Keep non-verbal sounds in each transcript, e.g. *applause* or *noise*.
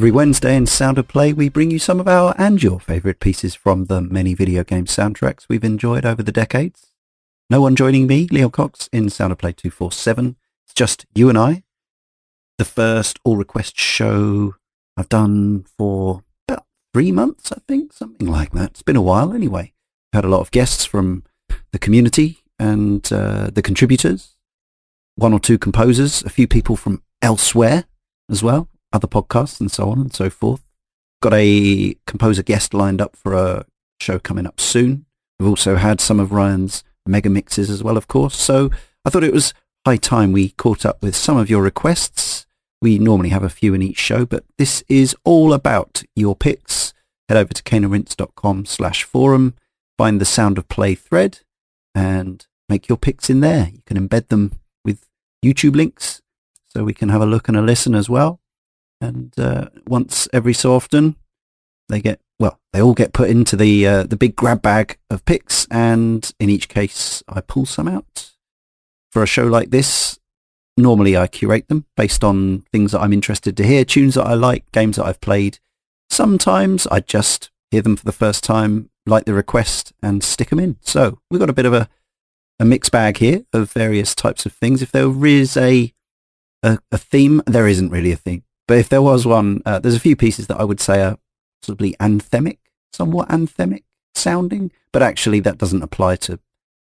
Every Wednesday in Sound of Play, we bring you some of our and your favourite pieces from the many video game soundtracks we've enjoyed over the decades. No one joining me, Leon Cox, in Sound of Play 247. It's just you and I. The first all request show I've done for about three months, I think, something like that. It's been a while anyway. I've had a lot of guests from the community and uh, the contributors, one or two composers, a few people from elsewhere as well, other podcasts and so on and so forth. Got a composer guest lined up for a show coming up soon. We've also had some of Ryan's mega mixes as well, of course. So I thought it was high time we caught up with some of your requests. We normally have a few in each show, but this is all about your picks. Head over to caneandrinse.com slash forum, find the Sound of Play thread, and make your picks in there. You can embed them with YouTube links so we can have a look and a listen as well. And uh, once every so often, they get well, they all get put into the uh, the big grab bag of picks, and in each case, I pull some out. For a show like this, normally I curate them based on things that I'm interested to hear, tunes that I like, games that I've played. Sometimes I just hear them for the first time, like the request, and stick them in. So we've got a bit of a a mixed bag here of various types of things. If there is a a, a theme, there isn't really a theme. But if there was one, uh, there's a few pieces that I would say are possibly anthemic, somewhat anthemic sounding, but actually that doesn't apply to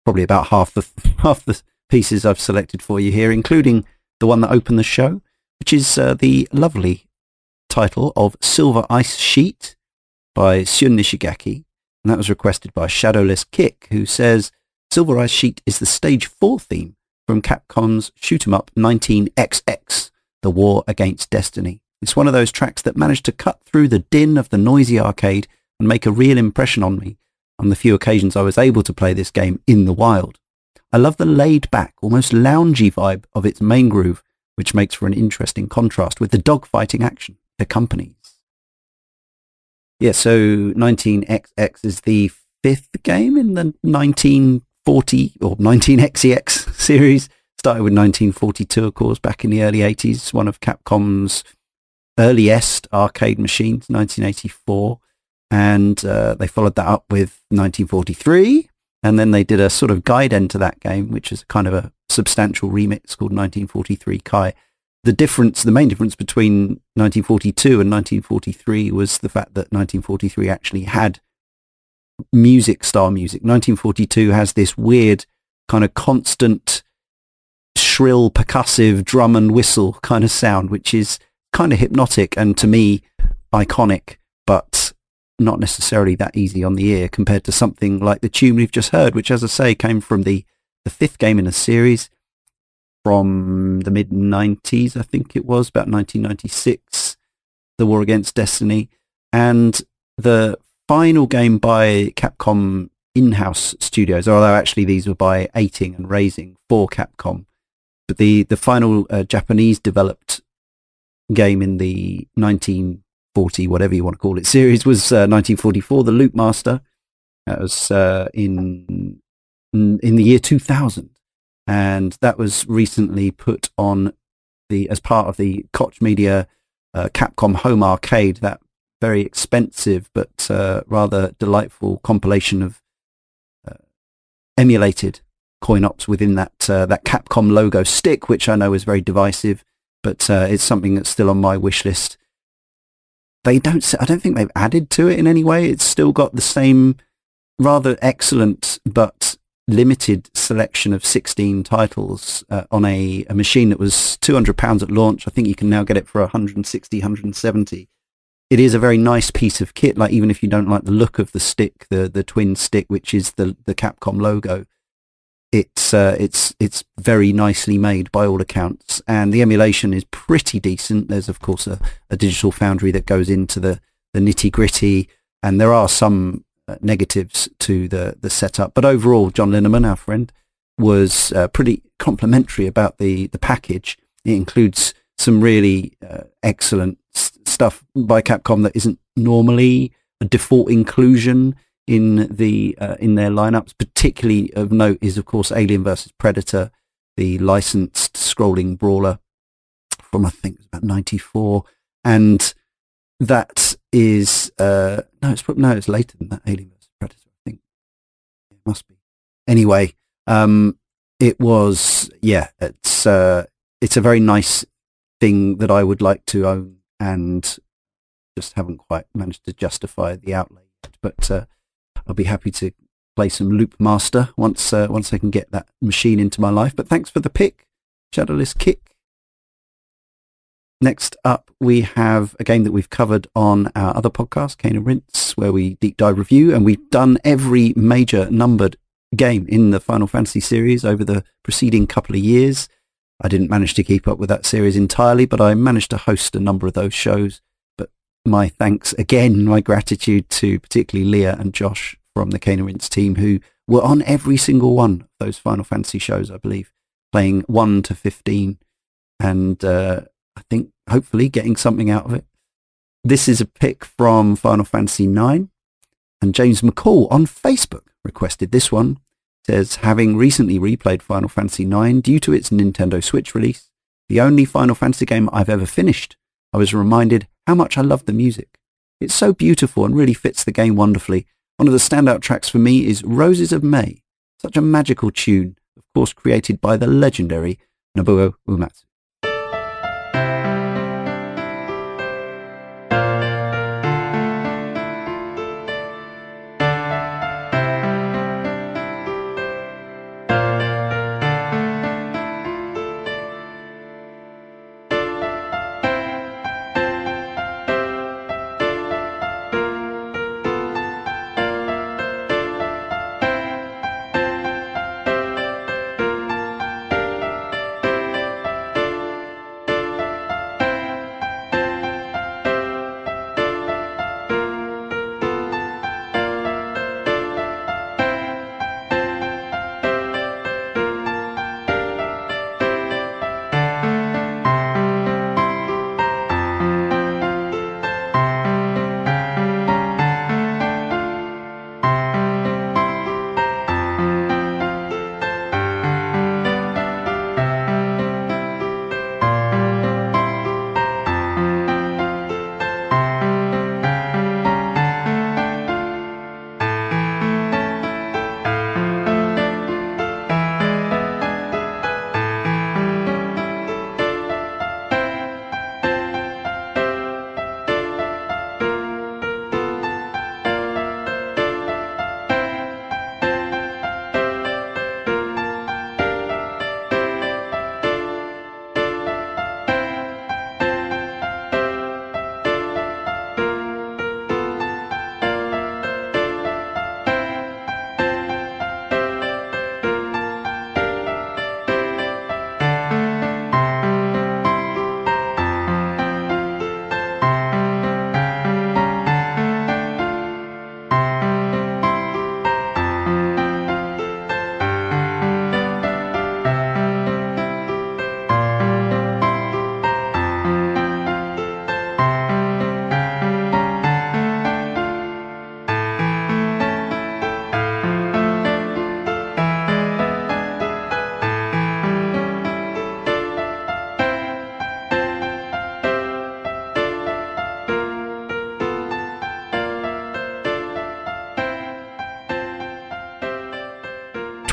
probably about half the *laughs* half the pieces I've selected for you here, including the one that opened the show, which is uh, the lovely title of Silver Ice Sheet by Syun Nishigaki, and that was requested by Shadowless Kick, who says Silver Ice Sheet is the stage four theme from Capcom's shoot 'em up 19XX, The War Against Destiny. It's one of those tracks that managed to cut through the din of the noisy arcade and make a real impression on me on the few occasions I was able to play this game in the wild. I love the laid back, almost loungy vibe of its main groove, which makes for an interesting contrast with the dogfighting action it accompanies. Yeah, so 19XX is the fifth game in the 1940 or 19XEX *laughs* series. Started with 1942, of course, back in the early 80s. One of Capcom's earliest arcade machines, 1984. And uh, they followed that up with 1943. And then they did a sort of gaiden to that game, which is kind of a substantial remix called 1943 Kai. The difference, the main difference between 1942 and 1943 was the fact that 1943 actually had music, star music. 1942 has this weird kind of constant shrill percussive drum and whistle kind of sound, which is kind of hypnotic and to me iconic, but not necessarily that easy on the ear compared to something like the tune we've just heard, which, as I say, came from the, the fifth game in the series from the mid 90s, I think it was, about 1996, The War Against Destiny. And the final game by Capcom in-house studios, although actually these were by Eighting and Raizing for Capcom. But the, the final uh, Japanese developed game in the 1940, whatever you want to call it, series was uh, 1944, The Loop Master. That was uh, in in the year 2000, and that was recently put on the as part of the Koch Media uh, Capcom Home Arcade. That very expensive but uh, rather delightful compilation of uh, emulated coin ops within that uh, that Capcom logo stick, which I know is very divisive but uh, it's something that's still on my wish list. They don't. I don't think they've added to it in any way. It's still got the same rather excellent but limited selection of 16 titles uh, on a, a machine that was 200 pounds at launch. I think you can now get it for 160, 170. It is a very nice piece of kit. Like even if you don't like the look of the stick, the the twin stick, which is the the Capcom logo, it's uh, it's it's very nicely made by all accounts, and the emulation is pretty decent. There's of course a, a digital foundry that goes into the the nitty gritty, and there are some uh, negatives to the the setup. But overall, John Linneman, our friend, was uh, pretty complimentary about the the package. It includes some really uh, excellent stuff by Capcom that isn't normally a default inclusion in the uh, in their lineups. Particularly of note is of course Alien versus Predator, the licensed scrolling brawler from I think about '94, and that is uh, no, it's no, it's later than that. Alien vs Predator, I think it must be. Anyway, um, it was yeah, it's uh, it's a very nice thing that I would like to own, and just haven't quite managed to justify the outlay. But uh, I'll be happy to play some Loop Master once uh, once I can get that machine into my life. But thanks for the pick, Shadowless Kick. Next up, we have a game that we've covered on our other podcast, Cane and Rinse, where we deep dive review, and we've done every major numbered game in the Final Fantasy series over the preceding couple of years. I didn't manage to keep up with that series entirely, but I managed to host a number of those shows. My thanks again, my gratitude to particularly Leah and Josh from the Cane and Rinse team who were on every single one of those Final Fantasy shows, I believe, playing 1 to 15. And uh, I think hopefully getting something out of it. This is a pick from Final Fantasy IX, and James McCall on Facebook requested this one. Says, having recently replayed Final Fantasy IX due to its Nintendo Switch release, the only Final Fantasy game I've ever finished, I was reminded how much I love the music. It's so beautiful and really fits the game wonderfully. One of the standout tracks for me is Roses of May, such a magical tune, of course created by the legendary Nobuo Uematsu.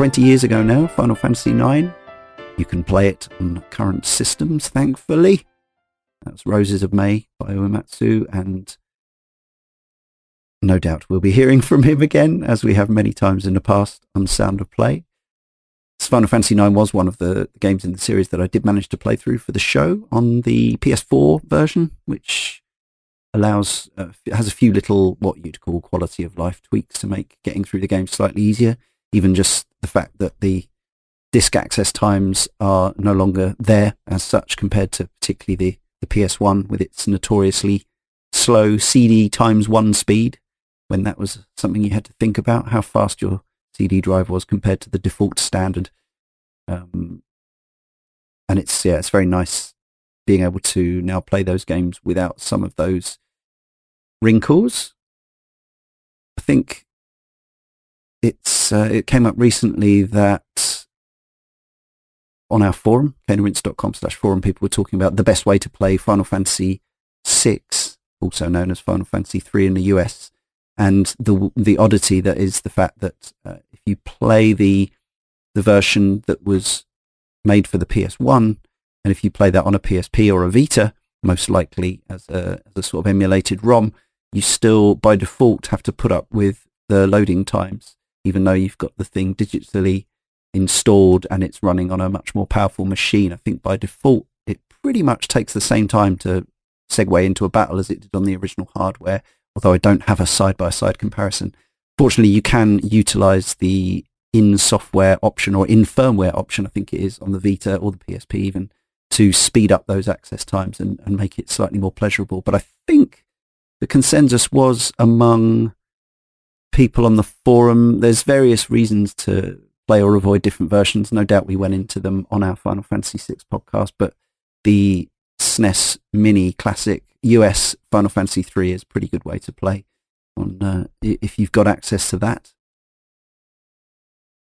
20 years ago now, Final Fantasy IX. You can play it on current systems, thankfully. That's Roses of May by Uematsu, and no doubt we'll be *laughs* hearing from him again, as we have many times in the past on Sound of Play. Final Fantasy IX was one of the games in the series that I did manage to play through for the show on the PS4 version, which allows uh, has a few little what you'd call quality of life tweaks to make getting through the game slightly easier even just the fact that the disk access times are no longer there as such compared to particularly the, the PS1 with its notoriously slow CD times one speed when that was something you had to think about how fast your CD drive was compared to the default standard. Um, and it's yeah, it's very nice being able to now play those games without some of those wrinkles. I think it's uh, it came up recently that on our forum, caneandrinse.com slash forum, people were talking about the best way to play Final Fantasy VI also known as Final Fantasy 3 in the US. And the the oddity that is the fact that uh, if you play the the version that was made for the PS1, and if you play that on a PSP or a Vita, most likely as a, as a sort of emulated ROM, you still by default have to put up with the loading times, even though you've got the thing digitally installed and it's running on a much more powerful machine. I think by default it pretty much takes the same time to segue into a battle as it did on the original hardware, although I don't have a side-by-side comparison. Fortunately, you can utilize the in-software option or in firmware option, I think it is, on the Vita or the PSP even, to speed up those access times and, and make it slightly more pleasurable. But I think the consensus was among people on the forum, there's various reasons to play or avoid different versions. No doubt we went into them on our Final Fantasy VI podcast, but the SNES Mini Classic US Final Fantasy III is a pretty good way to play on uh, if you've got access to that.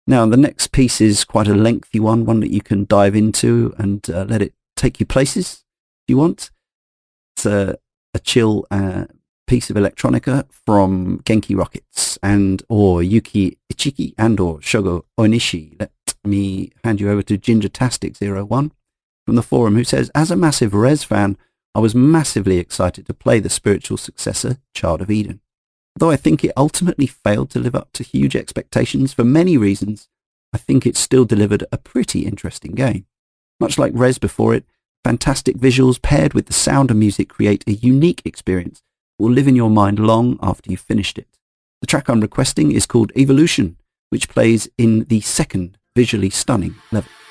Now, the next piece is quite a lengthy one, one that you can dive into and uh, let it take you places if you want. It's a, a chill uh, piece of electronica from Genki Rockets and or Yuki Ichiki and or Shogo Ohnishi. Let me hand you over to Gingertastic01 from the forum who says, as a massive Rez fan, I was massively excited to play the spiritual successor, Child of Eden. Though I think it ultimately failed to live up to huge expectations for many reasons, I think it still delivered a pretty interesting game. Much like Rez before it, fantastic visuals paired with the sound and music create a unique experience will live in your mind long after you've finished it. The track I'm requesting is called Evolution, which plays in the second visually stunning level.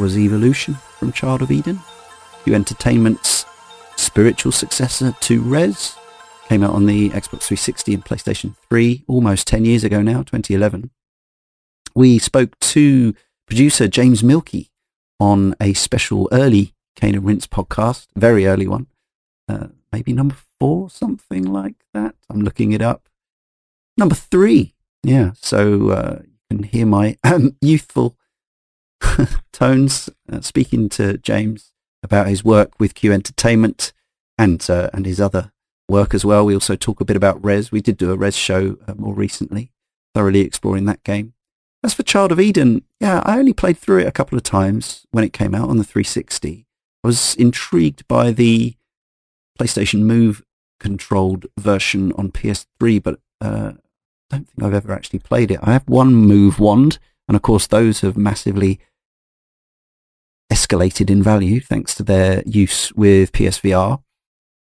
Was Evolution from Child of Eden. Q Entertainment's spiritual successor to Rez came out on the Xbox 360 and PlayStation 3 almost 10 years ago now, 2011. We spoke to producer James Mielke on a special early Cane and Rinse podcast, very early one, uh, maybe number four, something like that. I'm looking it up. Number three, yeah. So uh, you can hear my um, *clears throat* youthful *laughs* tones uh, speaking to James about his work with Q Entertainment and uh, and his other work as well. We also talk a bit about Rez. We did do a Rez show uh, more recently, thoroughly exploring that game. As for Child of Eden, yeah, I only played through it a couple of times when it came out on the 360. I was intrigued by the PlayStation Move controlled version on PS3, but uh, I don't think I've ever actually played it. I have one Move wand, and of course those have massively escalated in value thanks to their use with PSVR.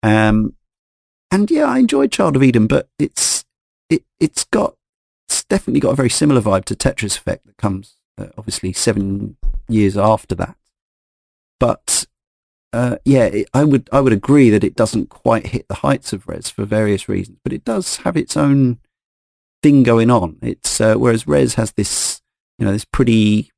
Um, and yeah, I enjoyed Child of Eden, but it's it it's got it's definitely got a very similar vibe to Tetris Effect that comes uh, obviously seven years after that. But uh, yeah, it, I would I would agree that it doesn't quite hit the heights of Rez for various reasons, but it does have its own thing going on. It's uh, whereas Rez has this you know this pretty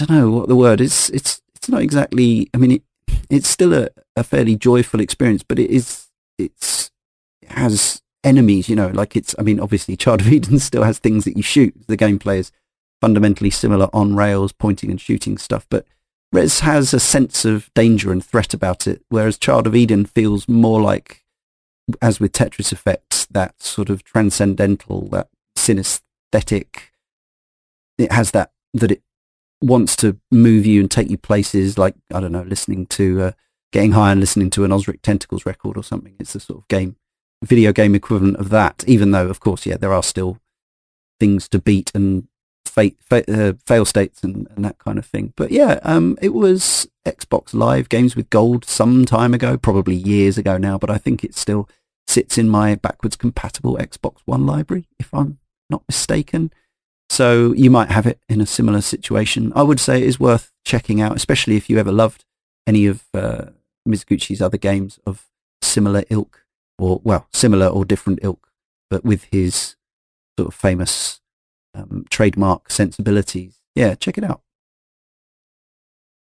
I don't know what the word is. It's it's not exactly. I mean, it, it's still a, a fairly joyful experience, but it is it's it has enemies. You know, like it's. I mean, obviously, Child of Eden still has things that you shoot. The gameplay is fundamentally similar on rails, pointing and shooting stuff, but Rez has a sense of danger and threat about it, whereas Child of Eden feels more like, as with Tetris effects, that sort of transcendental, that synesthetic. It has that that it wants to move you and take you places like I don't know, listening to uh, getting high and listening to an Ozric Tentacles record or something. It's the sort of game, video game equivalent of that. Even though, of course, yeah, there are still things to beat and fa- uh, fail states and, and, that kind of thing. But yeah, um, it was Xbox Live Games with Gold some time ago, probably years ago now. But I think it still sits in my backwards compatible Xbox One library, if I'm not mistaken. So you might have it in a similar situation. I would say it is worth checking out, especially if you ever loved any of uh, Mizuguchi's other games of similar ilk, or well, similar or different ilk, but with his sort of famous um, trademark sensibilities. Yeah, check it out.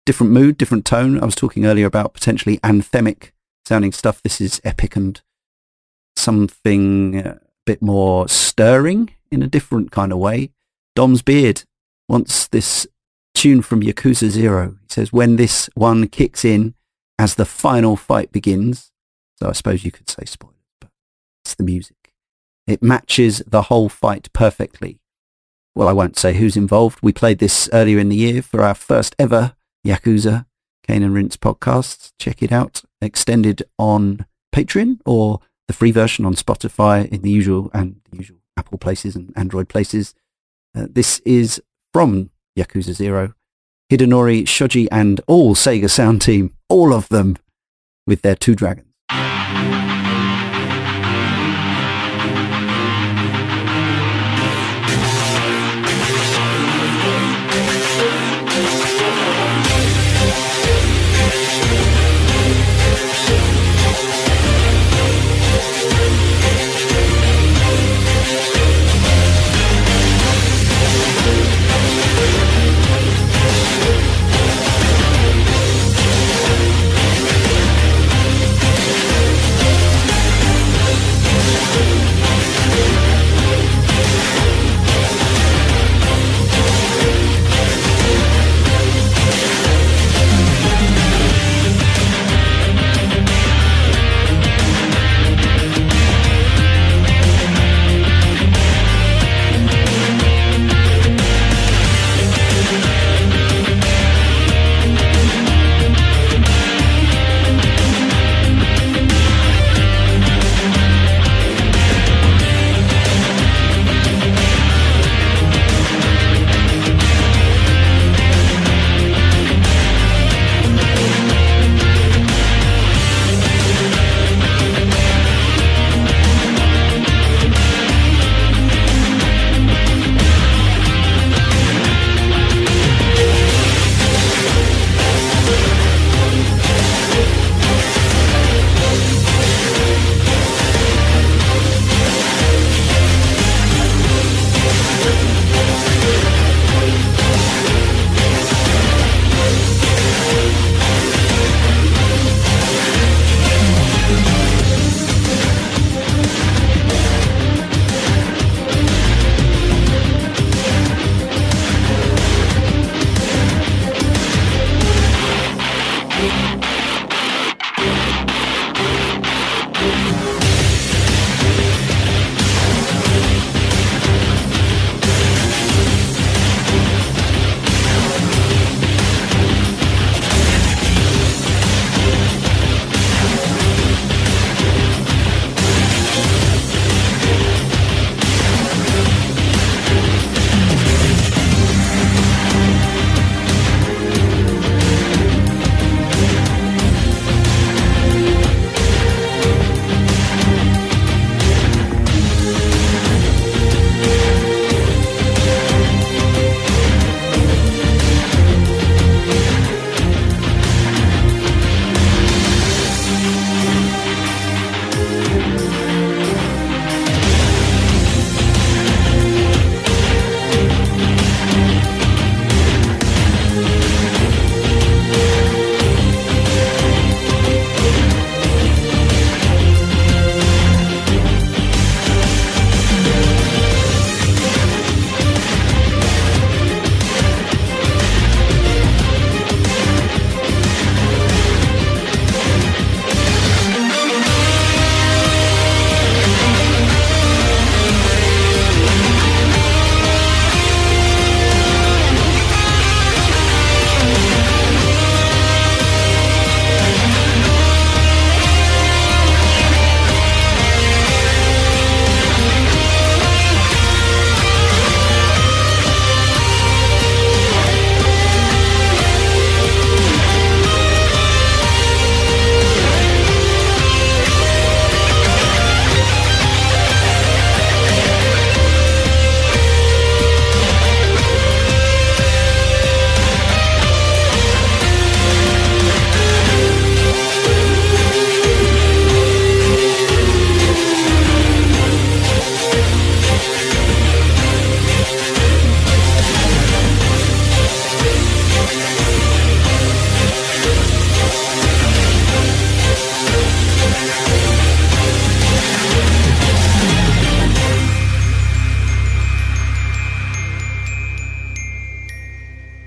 Different mood, different tone. I was talking earlier about potentially anthemic sounding stuff. This is epic and something a bit more stirring in a different kind of way. Dom's Beard wants this tune from Yakuza Zero. He says, when this one kicks in as the final fight begins, so I suppose you could say spoilers, but it's the music. It matches the whole fight perfectly. Well, I won't say who's involved. We played this earlier in the year for our first ever Yakuza Cane and Rinse podcast. Check it out. Extended on Patreon or the free version on Spotify in the usual and the usual Apple places and Android places. Uh, this is from Yakuza Zero. Hidenori, Shoji, and all Sega Sound Team, all of them, with their two dragons.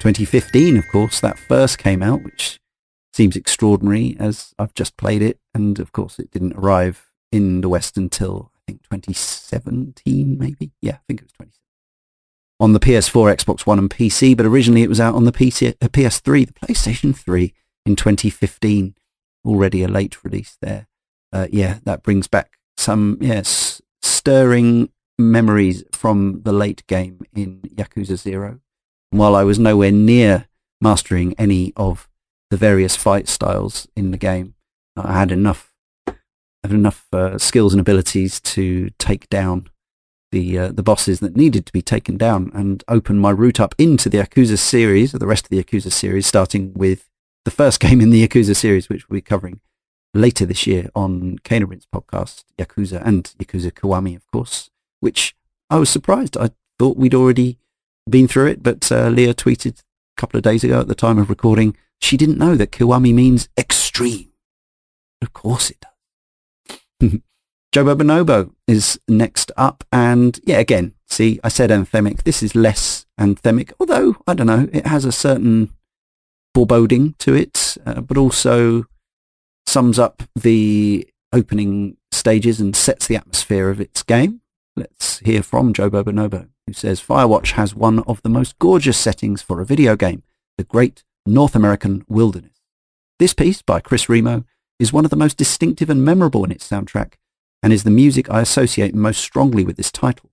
2015, of course, that first came out, which seems extraordinary as I've just played it. And of course, it didn't arrive in the West until I think 2017, maybe. Yeah, I think it was 2017. On the PS4, Xbox One and PC, but originally it was out on the PC, uh, PS3, the PlayStation 3 in 2015. Already a late release there. Uh, yeah, that brings back some, yes, stirring memories from the late game in Yakuza 0. While I was nowhere near mastering any of the various fight styles in the game. I had enough had enough uh, skills and abilities to take down the uh, the bosses that needed to be taken down and open my route up into the Yakuza series, or the rest of the Yakuza series, starting with the first *laughs* game in the Yakuza series, which we'll be covering later this year on and podcast, Yakuza and Yakuza Kiwami, of course, which I was surprised. I thought we'd already been through it, but uh, Leah tweeted a couple of days ago at the time of recording she didn't know that Kiwami means extreme. Of course it does. *laughs* Jobo Bonobo is next up. And yeah, again, see, I said anthemic. This is less anthemic, although, I don't know, it has a certain foreboding to it, uh, but also sums up the opening stages and sets the atmosphere of its game. Let's hear from Jobo Bonobo, who says Firewatch has one of the most gorgeous settings for a video game, the Great North American Wilderness. This piece by Chris Remo is one of the most distinctive and memorable in its soundtrack and is the music I associate most strongly with this title.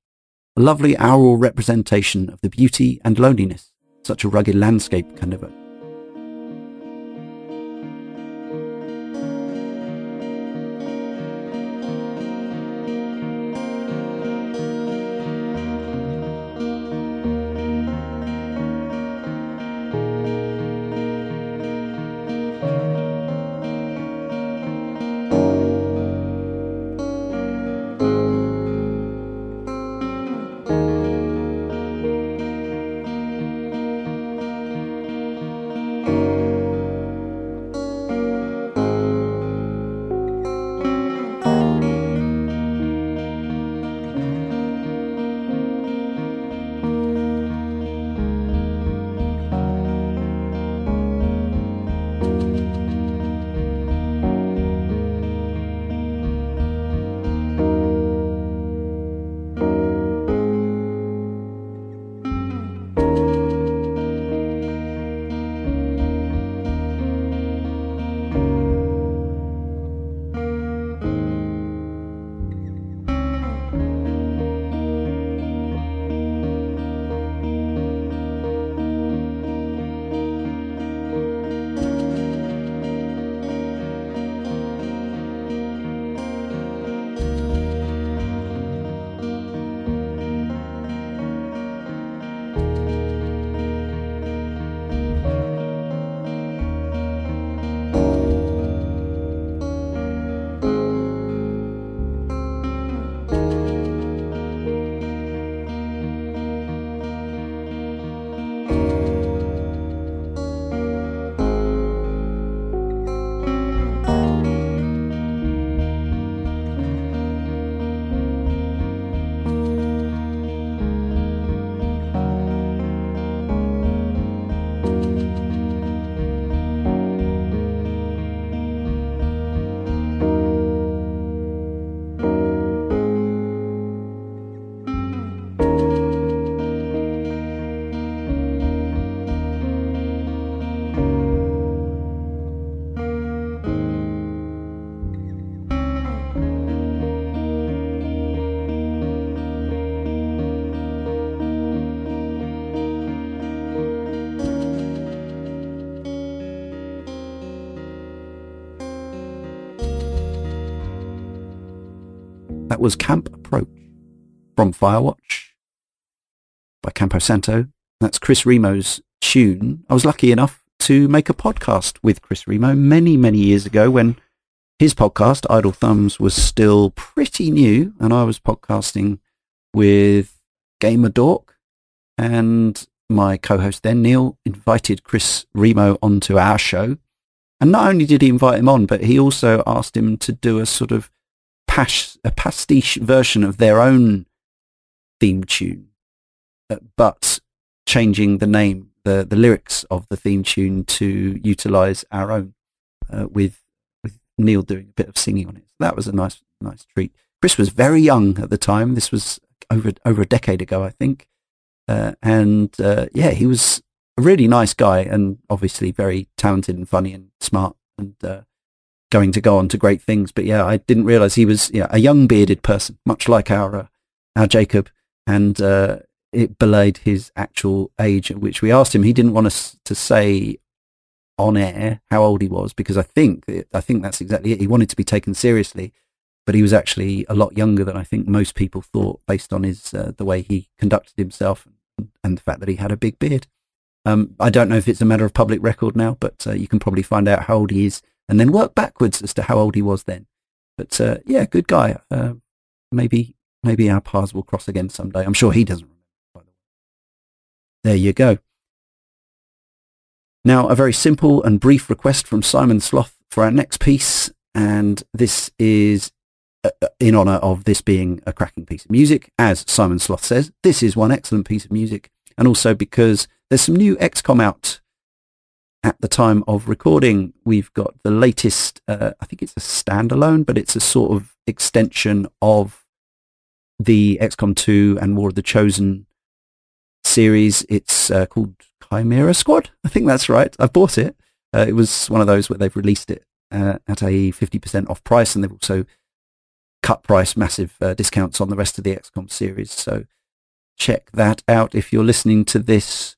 A lovely aural representation of the beauty and loneliness such a rugged landscape can evoke. That was Camp Approach from Firewatch by Campo Santo. That's Chris Remo's tune. I was lucky enough to make a podcast with Chris Remo many, many years ago when his podcast, Idle Thumbs, was still pretty new and I was podcasting with Gamer Dork and my co-host then, Neil, invited Chris Remo onto our show. And not only did he invite him on, but he also asked him to do a sort of a pastiche version of their own theme tune, uh, but changing the name the, the lyrics of the theme tune to utilize our own uh, with with Neil doing a bit of singing on it. So that was a nice nice treat. Chris was very young at the time. This was over over a decade ago, I think, uh, and uh, yeah, he was a really nice guy and obviously very talented and funny and smart and uh, going to go on to great things. But yeah, I didn't realize he was yeah, a young bearded person, much like our uh, our Jacob, and uh, it belayed his actual age which we asked him. He didn't want us to say on air how old he was because I think I think that's exactly it. He wanted to be taken seriously, but he was actually a lot younger than I think most people thought based on his uh, the way he conducted himself and, and, the fact that he had a big beard. Um, I don't know if it's a matter of public record now, but uh, you can probably find out how old he is and then work backwards as to how old he was then. But uh, yeah, good guy. Uh, maybe maybe our paths will cross again someday. I'm sure he doesn't remember. There you go. Now, a very simple and brief request from Simon Sloth for our next piece, and this is uh, uh, in honour of this being a cracking piece of music. As Simon Sloth says, this is one excellent piece of music, and also because there's some new XCOM out at the time of recording. We've got the latest, uh, I think it's a standalone, but it's a sort of extension of the XCOM 2 and War of the Chosen series. It's uh, called Chimera Squad. I think that's right. I bought it. Uh, it was one of those where they've released it uh, at a 50% off price and they've also cut price massive uh, discounts on the rest of the XCOM series. So check that out if you're listening to this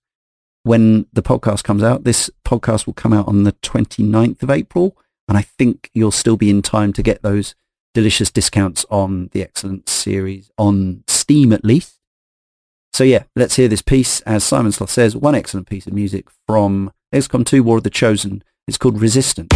when the podcast comes out. This podcast will come out on the 29th of April and I think you'll still be in time to get those delicious discounts on the excellent series on Steam at least. So yeah, let's hear this piece. As Simon Sloth says, one excellent piece of music from XCOM 2 War of the Chosen. It's called Resistance.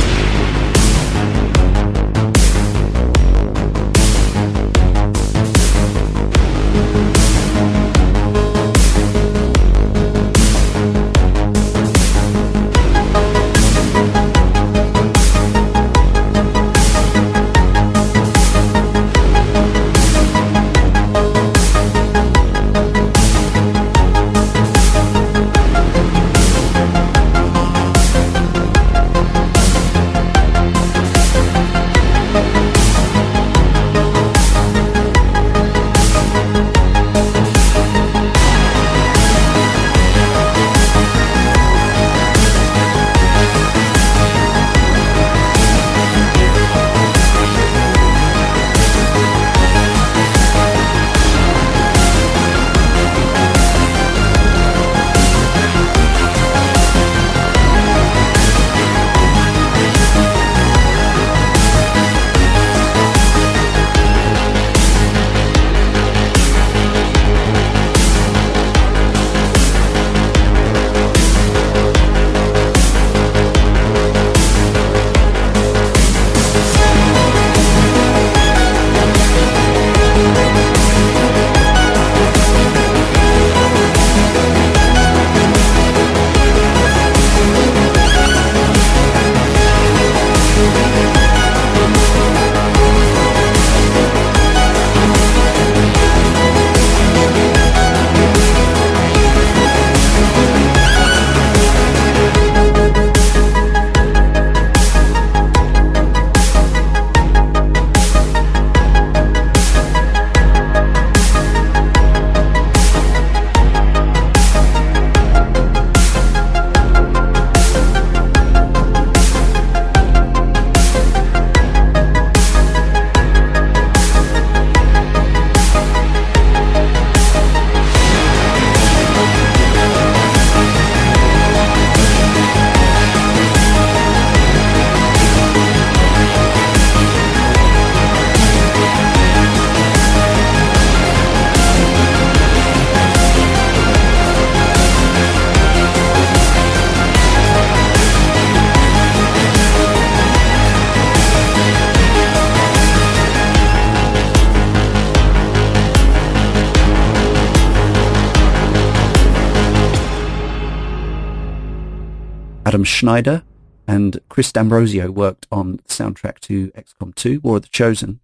Adam Schneider and Chris D'Ambrosio worked on the soundtrack to XCOM 2, War of the Chosen,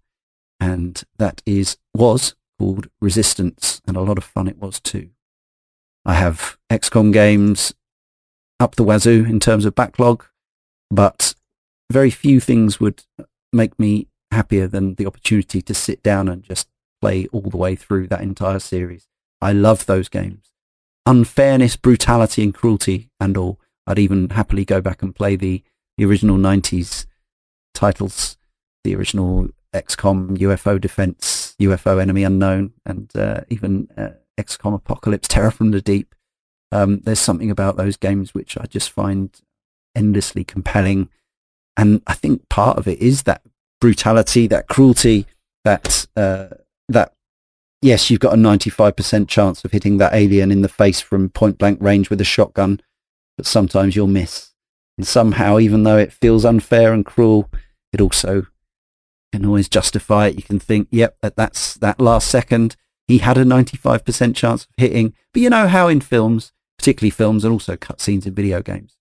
and that is was called Resistance, and a lot of fun it was too. I have XCOM games up the wazoo in terms of backlog, but very few things would make me happier than the opportunity to sit down and just play all the way through that entire series. I love those games. Unfairness, brutality, and cruelty, and all. I'd even happily go back and play the, the original 90s titles, the original XCOM, UFO Defense, UFO Enemy Unknown, and uh, even uh, XCOM Apocalypse, *laughs* Terror from the Deep. Um, there's something about those games which I just find endlessly compelling. And I think part of it is that brutality, that cruelty, that uh, that yes, you've got a 95% chance of hitting that alien in the face from point blank range with a shotgun, but sometimes you'll miss. And somehow, even though it feels unfair and cruel, it also can always justify it. You can think, yep, that's that last second, he had a 95% chance of hitting. But you know how in films, particularly films and also cutscenes in video games,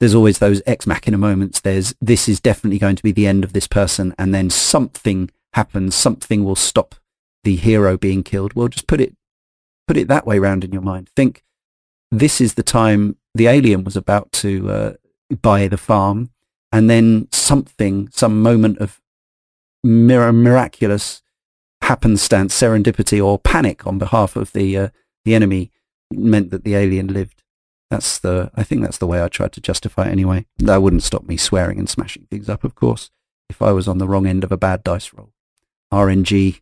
there's always those ex machina moments. There's, this is definitely going to be the end of this person. And then something happens, something will stop the hero being killed. Well, just put it, put it that way round in your mind. Think this is the time the alien was about to uh, buy the farm. And then something, some moment of mir- miraculous happenstance, serendipity, or panic on behalf of the uh, the enemy meant that the alien lived. That's the. I think that's the way I tried to justify it anyway. That wouldn't stop me swearing and smashing things up, of course, if I was on the wrong end of a bad dice roll. RNG,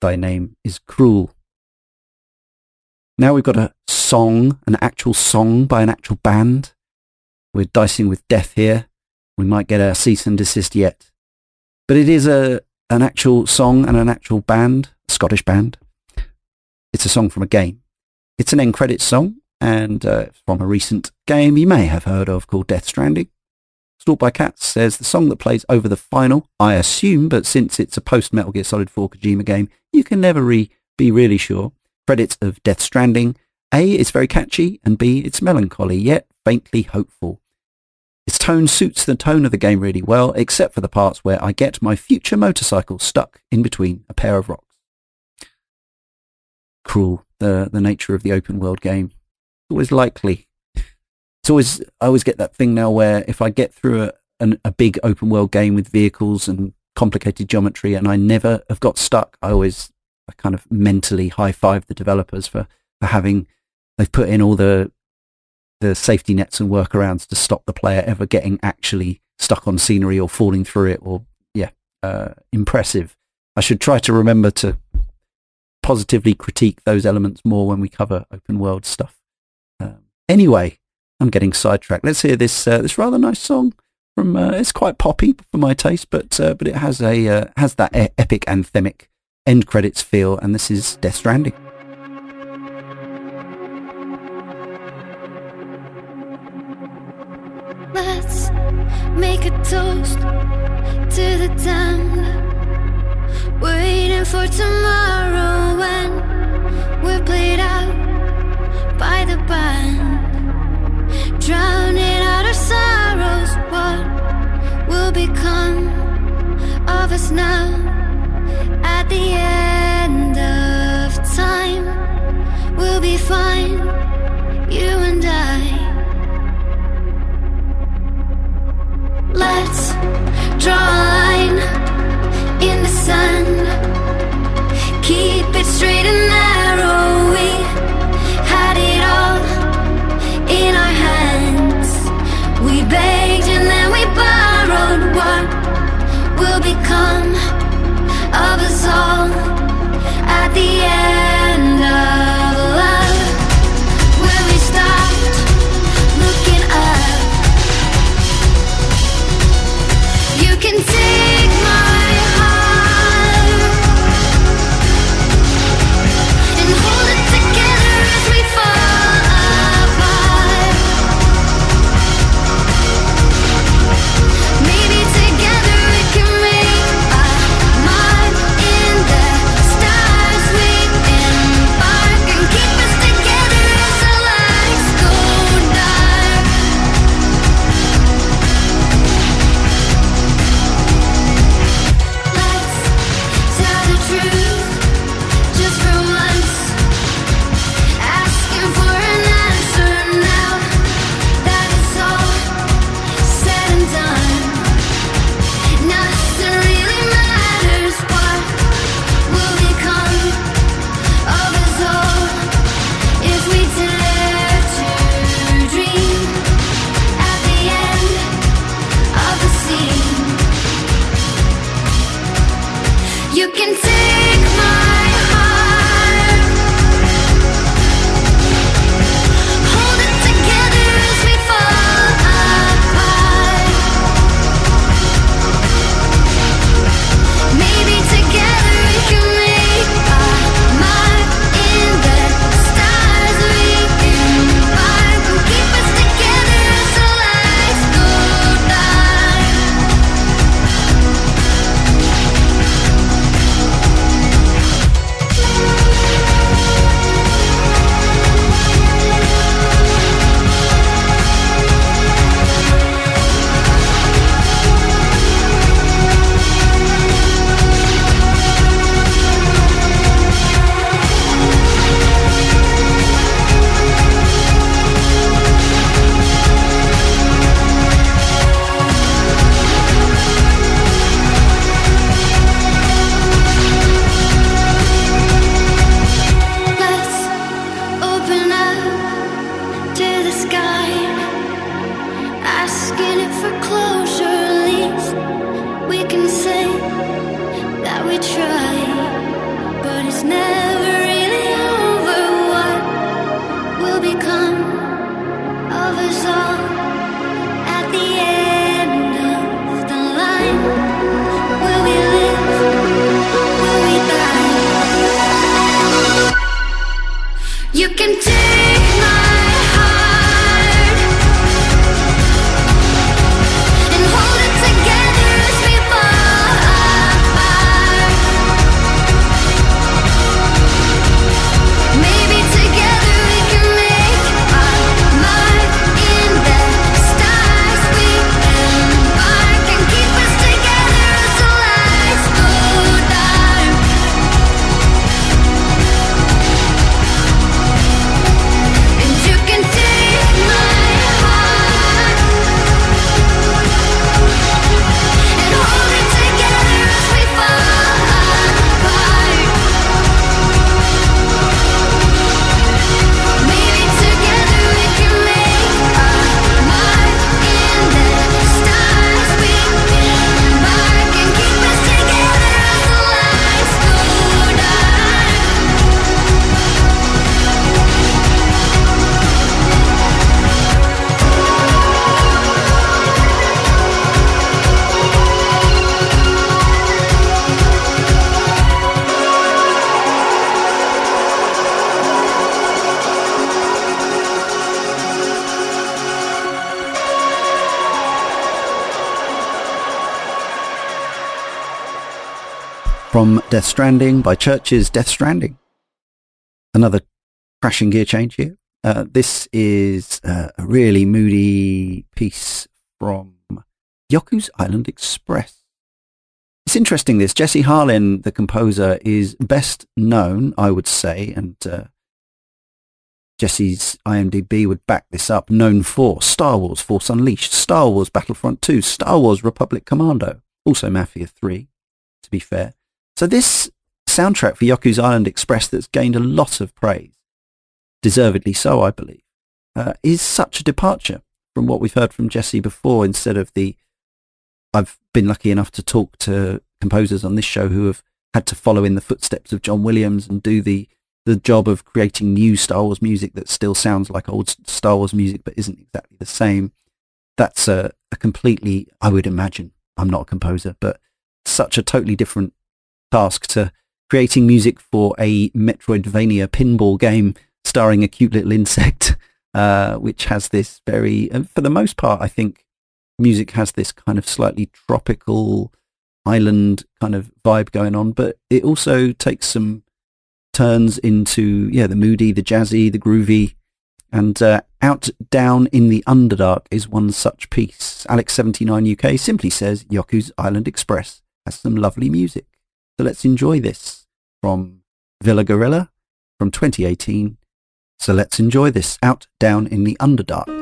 thy name is cruel. Now we've got a song, an actual song by an actual band. We're dicing with death here. We might get a cease and desist yet. But it is a an actual song and an actual band, a Scottish band. It's a song from a game. It's an end credits song and uh, from a recent game you may have heard of called Death Stranding. Stalked by Cats says the song that plays over the final, I assume, but since it's a post Metal Gear Solid 4 Kojima game, you can never re- be really sure. Credits of Death Stranding. A, it's very catchy, and B, it's melancholy, yet faintly hopeful. Its tone suits the tone of the game really well, except for the parts where I get my future motorcycle stuck in between a pair of rocks. Cruel, the, the nature of the open world game. It's always likely. It's always, I always get that thing now where if I get through a, an, a big open world game with vehicles and complicated geometry and I never have got stuck, I always I kind of mentally high five the developers for, for having, they've put in all the the safety nets and workarounds to stop the player ever getting actually stuck on scenery or falling through it or yeah uh, impressive. I should try to remember to positively critique those elements more when we cover open world stuff. Um, anyway i'm getting sidetracked. Let's hear this uh, this rather nice song from uh, it's quite poppy for my taste but uh, but it has a uh, has that e- epic anthemic end credits feel and this is death stranding Let's make a toast to the damned. Waiting for tomorrow when we're played out by the band. Drowning out our sorrows, what will become of us now at the end of time? We'll be fine, you and I. Let's draw a line in the sand. Keep it straight and narrow. We had it all in our hands. We begged and then we borrowed. What will become of us all at the end can tell from Death Stranding by CHVRCHES Death Stranding. Another crashing gear change here. Uh, this is uh, a really moody piece from Yoku's Island Express. It's interesting this. Jesse Harlin, the composer, is best known, I would say, and uh, Jesse's IMDb would back this up, known for Star Wars Force Unleashed, Star Wars Battlefront 2, Star Wars Republic Commando, also Mafia 3, to be fair. So this soundtrack for Yoku's Island Express that's gained a lot of praise, deservedly so, I believe, uh, is such a departure from what we've heard from Jesse before instead of the I've been lucky enough to talk to composers on this show who have had to follow in the footsteps of John Williams and do the the job of creating new Star Wars music that still sounds like old Star Wars music but isn't exactly the same. That's a, a completely, I would imagine, I'm not a composer, but such a totally different task to creating music for a Metroidvania pinball game starring a cute little insect, *laughs* uh, which has this very, for the most part, I think music has this kind of slightly tropical island kind of vibe going on, but it also takes some turns into, yeah, the moody, the jazzy, the groovy, and uh, Out Down in the Underdark is one such piece. Alex79UK simply says Yoku's Island Express has some lovely music. So let's enjoy this from Villa Gorilla from 2018. So let's enjoy this Out Down in the Underdark.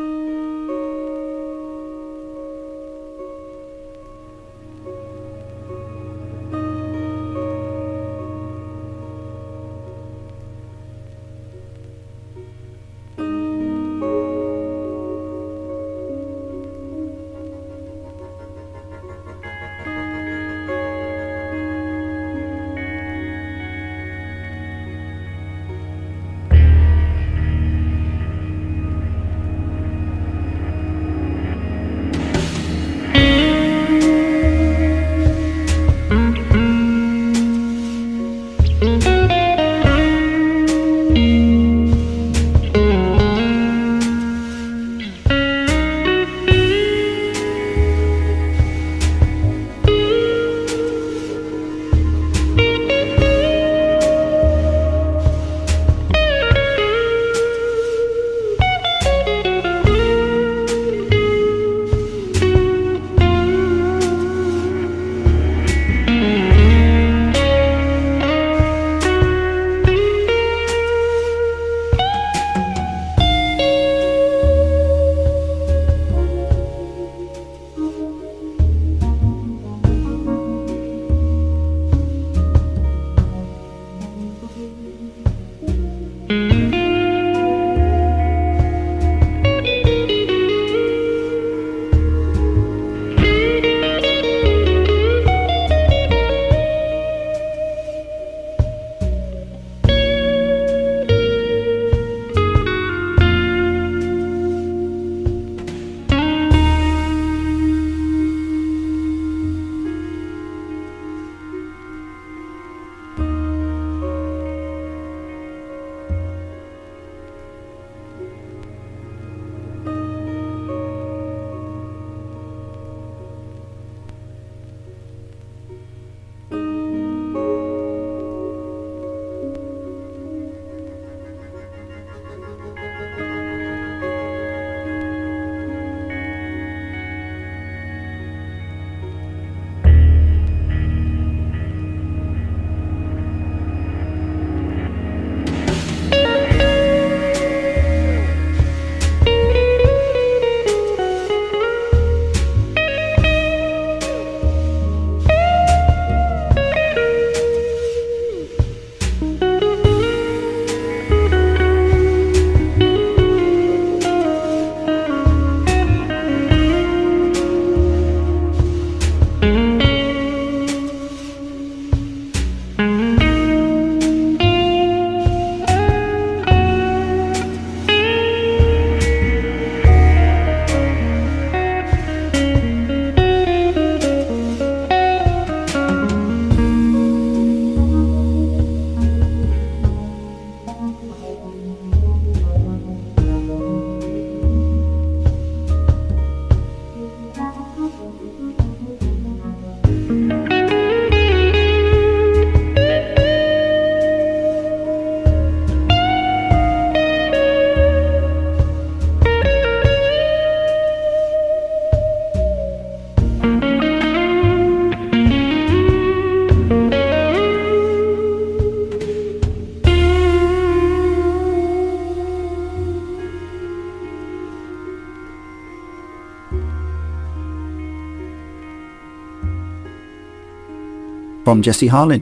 From Jesse Harlin.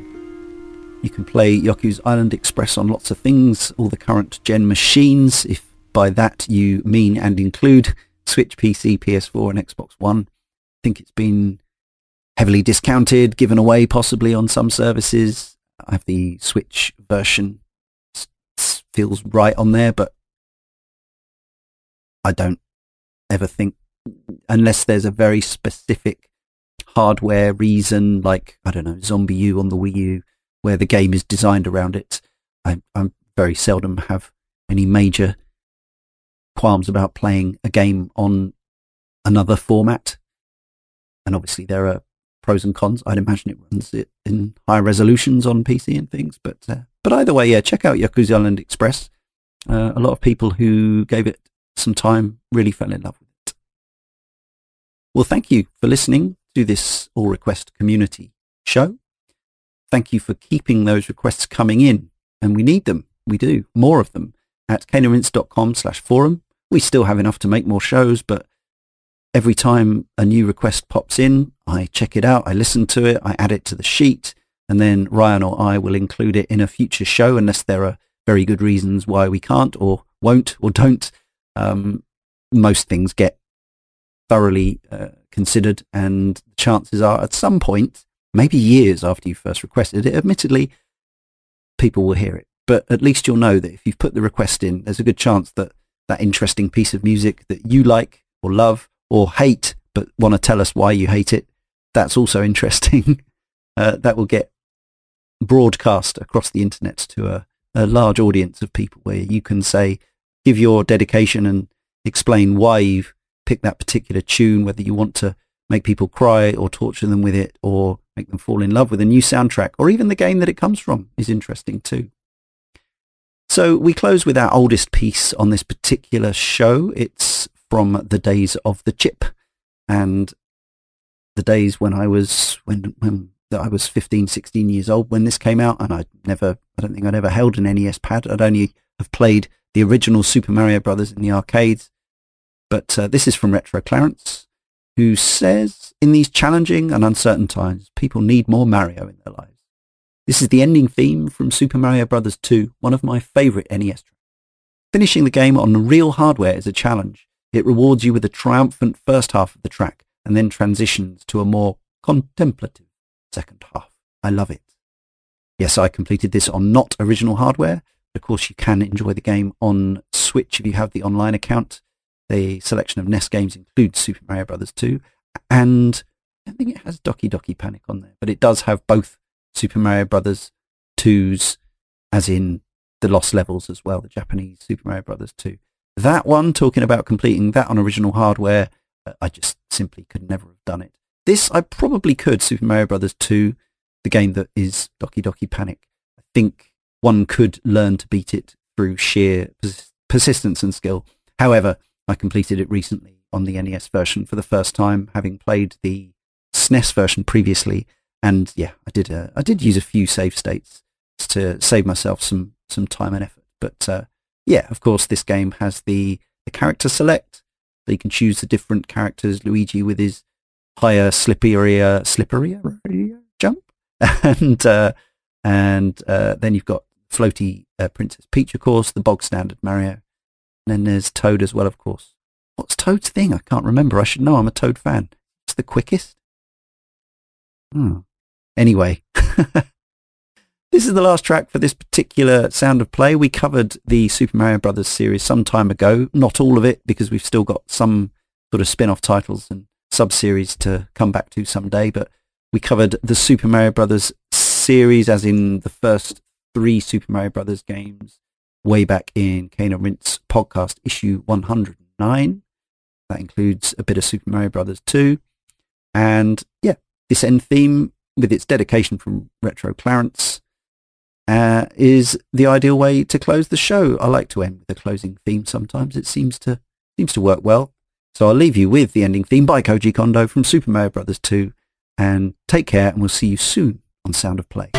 You can play Yoku's Island Express on lots of things, all the current gen machines, if by that you mean and include Switch, PC, PS4 and Xbox One. I think it's been heavily discounted, given away possibly on some services. I have the Switch version. S- feels right on there, but I don't ever think, unless there's a very specific hardware reason, like, I don't know, ZombiU on the Wii U, where the game is designed around it, I, I very seldom have any major qualms about playing a game on another format. And obviously there are pros and cons. I'd imagine it runs it in higher resolutions on PC and things, but uh, but either way, yeah, check out Yoku's Island Express. Uh, a lot of people who gave it some time really fell in love with it. Well, thank you for listening to this All Request Community show. Thank you for keeping those requests coming in, and we need them. We do more of them at caneandrinse.com slash forum. We still have enough to make more shows, but every time a new request pops in, I check it out, I listen to it, I add it to the sheet, and then Ryan or I will include it in a future show unless there are very good reasons why we can't or won't or don't. Um, most things get thoroughly uh, considered and chances are at some point, maybe years after you first requested it, admittedly, people will hear it. But at least you'll know that if you've put the request in, there's a good chance that that interesting piece of music that you like or love or hate, but want to tell us why you hate it, that's also *laughs* interesting. uh, that will get broadcast across the internet to a, a large audience of people where you can say, give your dedication and explain why you've picked that particular tune, whether you want to make people cry or torture them with it or make them fall in love with a new soundtrack or even the game that it comes from is interesting too. So we close with our oldest piece on this particular show. It's from the days of the chip and the days when I was when when I was 15, 16 years old when this came out, and I never, I don't think I'd ever held an NES pad. I'd only have played the original Super Mario Brothers in the arcades. But uh, this is from Retro Clarence, who says, in these challenging and uncertain times, people need more Mario in their lives. This is the ending theme from Super Mario Bros. 2, one of my favourite NES tracks. Finishing the game on real hardware is a challenge. It rewards you with a triumphant first half of the track and then transitions to a more contemplative second half. I love it. Yes, I completed this on not original hardware. Of course, you can enjoy the game on Switch if you have the online account. The selection of NES games includes Super Mario Bros. 2, and I think it has Doki Doki Panic on there, but it does have both Super Mario Brothers 2s, as in the Lost Levels as well, the Japanese Super Mario Brothers 2. That one, talking about completing that on original hardware, uh, I just simply could never have done it. This, I probably could, Super Mario Brothers 2, the game that is Doki Doki Panic. I think one could learn to beat it through sheer pers- persistence and skill. However, I completed it recently on the NES version for the first time, having played the SNES version previously. And yeah, I did. Uh, I did use a few save states to save myself some some time and effort. But uh, yeah, of course, this game has the the character select. So you can choose the different characters. Luigi with his higher, slipperier, slipperier jump, *laughs* and uh, and uh, then you've got floaty uh, Princess Peach, of course, the bog standard Mario. And then there's Toad as well, of course. What's Toad's thing? I can't remember. I should know. I'm a Toad fan. It's the quickest. Hmm. Anyway, *laughs* this is the last track for this particular Sound of Play. We covered the Super Mario Brothers series some time ago. Not all of it, because we've still got some sort of spin-off titles and sub-series to come back to someday. But we covered the Super Mario Brothers series, as in the first three Super Mario Brothers games, way back in Cane and Rinse podcast issue 109. That includes a bit of Super Mario Brothers 2. And yeah, this end theme with its dedication from Retro Clarence uh, is the ideal way to close the show. I like to end with a closing theme sometimes. It seems to seems to work well. So I'll leave you with the ending theme by Koji Kondo from Super Mario Brothers 2 and take care and we'll see you soon on Sound of Play.